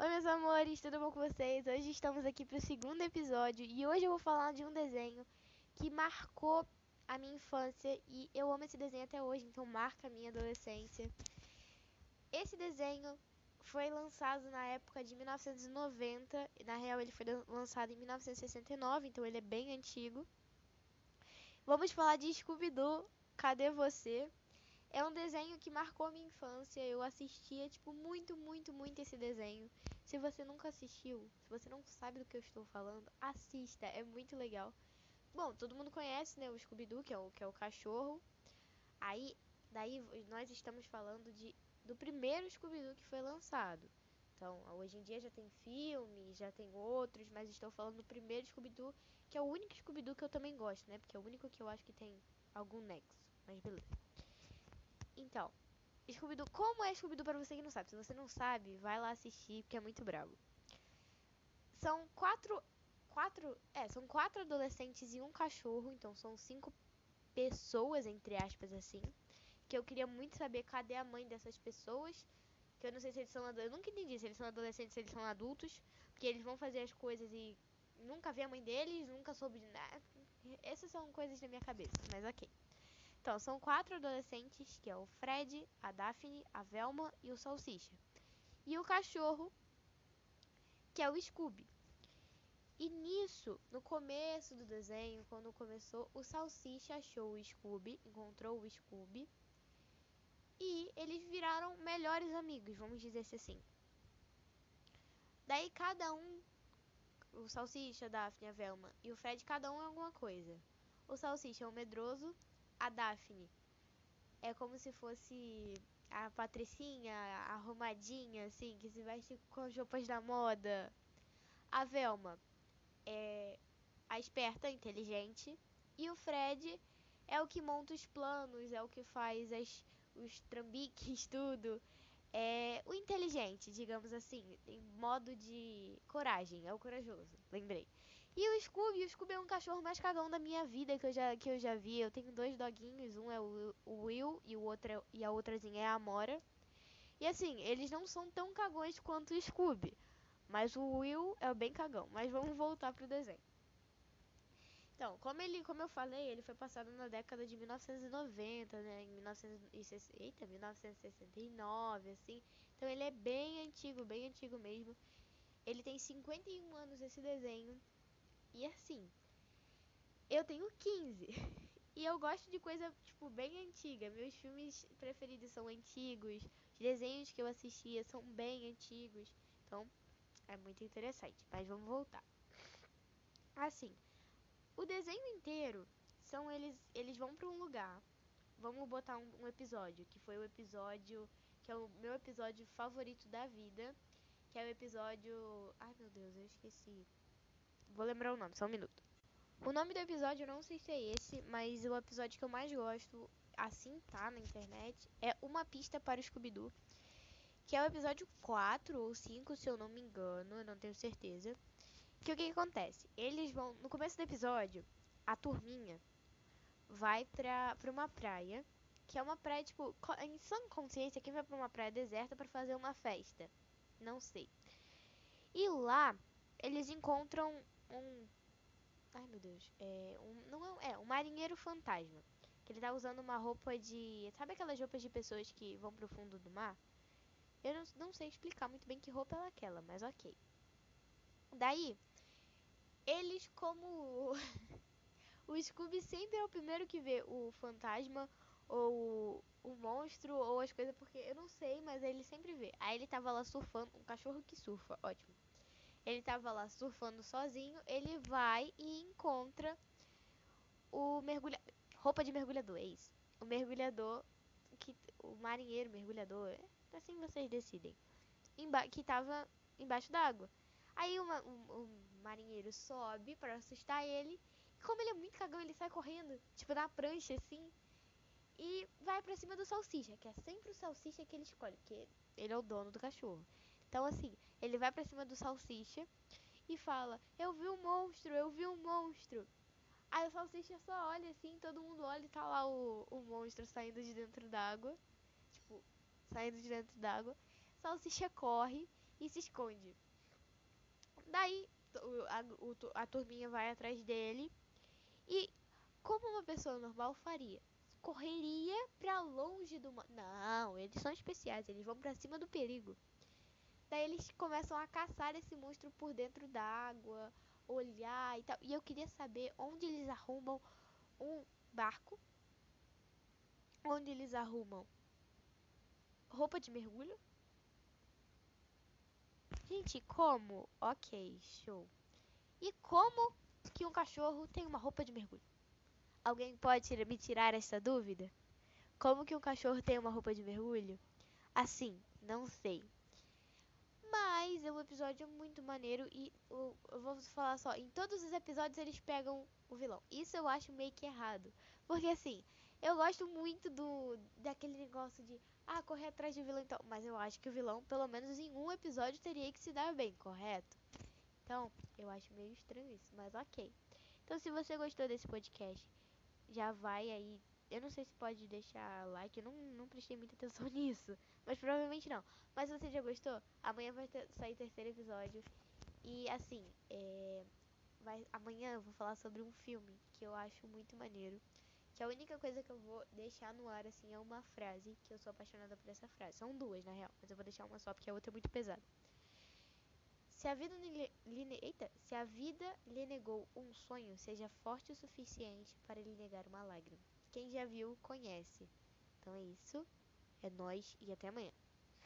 Oi, meus amores, tudo bom com vocês? Hoje estamos aqui para o segundo episódio e hoje eu vou falar de um desenho que marcou a minha infância e eu amo esse desenho até hoje, então marca a minha adolescência. Esse desenho foi lançado na época de 1990, na real ele foi lançado em 1969, então ele é bem antigo. Vamos falar de Scooby-Doo, Cadê Você? É um desenho que marcou a minha infância. Eu assistia, tipo, muito, muito, muito esse desenho. Se você nunca assistiu, se você não sabe do que eu estou falando, assista. É muito legal. Bom, todo mundo conhece, né, o Scooby-Doo, que é o, que é o cachorro. Aí, daí nós estamos falando de, do primeiro Scooby-Doo que foi lançado. Então, hoje em dia já tem filmes, já tem outros, mas estou falando do primeiro Scooby-Doo, que é o único Scooby-Doo que eu também gosto, né? Porque é o único que eu acho que tem algum nexo. Mas beleza. Então, Scooby-Doo, como é Scooby-Doo pra você que não sabe? Se você não sabe, vai lá assistir, porque é muito brabo. São quatro, quatro, é, são quatro adolescentes e um cachorro, então são cinco pessoas, entre aspas, assim. Que eu queria muito saber cadê a mãe dessas pessoas. Que eu não sei se eles são Eu nunca entendi se eles são adolescentes, se eles são adultos. Porque eles vão fazer as coisas e nunca vi a mãe deles, nunca soube de nada. Essas são coisas da minha cabeça, mas ok. Então, são quatro adolescentes, que é o Fred, a Daphne, a Velma e o Salsicha. E o cachorro, que é o Scooby. E nisso, no começo do desenho, quando começou, o Salsicha achou o Scooby, encontrou o Scooby. E eles viraram melhores amigos, vamos dizer assim. Daí cada um, o Salsicha, a Daphne, a Velma e o Fred, cada um é alguma coisa. O Salsicha é o medroso, a Daphne é como se fosse a patricinha arrumadinha, assim, que se veste com as roupas da moda. A Velma é a esperta, inteligente. E o Fred é o que monta os planos, é o que faz as, os trambiques, tudo. É o inteligente, digamos assim, em modo de coragem, é o corajoso, lembrei. E o Scooby, o Scooby é um cachorro mais cagão da minha vida que eu já, que eu já vi. Eu tenho dois doguinhos, um é o, o Will e, o outro é, e a outrazinha é a Amora. E assim, eles não são tão cagões quanto o Scooby. Mas o Will é bem cagão. Mas vamos voltar pro desenho. Então, como ele, como eu falei, ele foi passado na década de 1990, né? Em 1960, eita, 1969, assim. Então ele é bem antigo, bem antigo mesmo. Ele tem 51 anos esse desenho. E assim, eu tenho 15. E eu gosto de coisa, tipo, bem antiga. Meus filmes preferidos são antigos. Os desenhos que eu assistia são bem antigos. Então, é muito interessante. Mas vamos voltar. Assim, o desenho inteiro são eles. Eles vão para um lugar. Vamos botar um, um episódio. Que foi o episódio. Que é o meu episódio favorito da vida. Que é o episódio. Ai meu Deus, eu esqueci. Vou lembrar o nome, só um minuto. O nome do episódio eu não sei se é esse, mas o episódio que eu mais gosto, assim tá na internet, é Uma Pista para o Scooby-Doo. Que é o episódio 4 ou 5, se eu não me engano, eu não tenho certeza. Que o que, que acontece? Eles vão. No começo do episódio, a turminha vai pra, pra uma praia. Que é uma praia, tipo, em sã consciência, quem vai pra uma praia deserta para fazer uma festa? Não sei. E lá, eles encontram um. Ai meu Deus. É um. Não é, é um marinheiro fantasma. Que ele tá usando uma roupa de. Sabe aquelas roupas de pessoas que vão pro fundo do mar? Eu não, não sei explicar muito bem que roupa é aquela, mas ok. Daí, eles como. o Scooby sempre é o primeiro que vê o fantasma ou o monstro ou as coisas, porque eu não sei, mas ele sempre vê. Aí ele tava lá surfando, um cachorro que surfa, ótimo. Ele tava lá surfando sozinho, ele vai e encontra o mergulhador. Roupa de mergulhador, é isso. O mergulhador, que o marinheiro, mergulhador, é, assim vocês decidem. Emba que tava embaixo d'água. Aí uma, um, um marinheiro sobe para assustar ele. E como ele é muito cagão, ele sai correndo, tipo na prancha assim. E vai pra cima do salsicha, que é sempre o salsicha que ele escolhe, porque ele é o dono do cachorro. Então, assim, ele vai pra cima do salsicha e fala: Eu vi um monstro, eu vi um monstro. Aí o salsicha só olha assim, todo mundo olha e tá lá o, o monstro saindo de dentro d'água. Tipo, saindo de dentro d'água. Salsicha corre e se esconde. Daí a, a, turminha vai atrás dele e como uma pessoa normal faria? Correria pra longe do. Não, eles são especiais, eles vão pra cima do perigo. Daí eles começam a caçar esse monstro por dentro d'água, olhar e tal. E eu queria saber onde eles arrumam um barco, onde eles arrumam roupa de mergulho. Gente, como? Ok, show. E como que um cachorro tem uma roupa de mergulho? Alguém pode me tirar essa dúvida? Como que um cachorro tem uma roupa de mergulho? Assim, não sei. Mas é um episódio muito maneiro e eu, eu vou falar só, em todos os episódios eles pegam o vilão. Isso eu acho meio que errado. Porque assim, eu gosto muito do daquele negócio de ah, correr atrás de vilão então, mas eu acho que o vilão, pelo menos em um episódio, teria que se dar bem, correto? Então, eu acho meio estranho isso, mas ok. Então, se você gostou desse podcast, já vai aí eu não sei se pode deixar like, eu não, não prestei muita atenção nisso. Mas provavelmente não. Mas se você já gostou, amanhã vai ter, sair terceiro episódio. E assim, é, vai, amanhã eu vou falar sobre um filme que eu acho muito maneiro. Que a única coisa que eu vou deixar no ar, assim, é uma frase. Que eu sou apaixonada por essa frase. São duas, na real. Mas eu vou deixar uma só porque a outra é muito pesada. Se a vida lhe, lhe, eita, se a vida lhe negou um sonho, seja forte o suficiente para lhe negar uma lágrima. Quem já viu, conhece. Então é isso. É nós e até amanhã.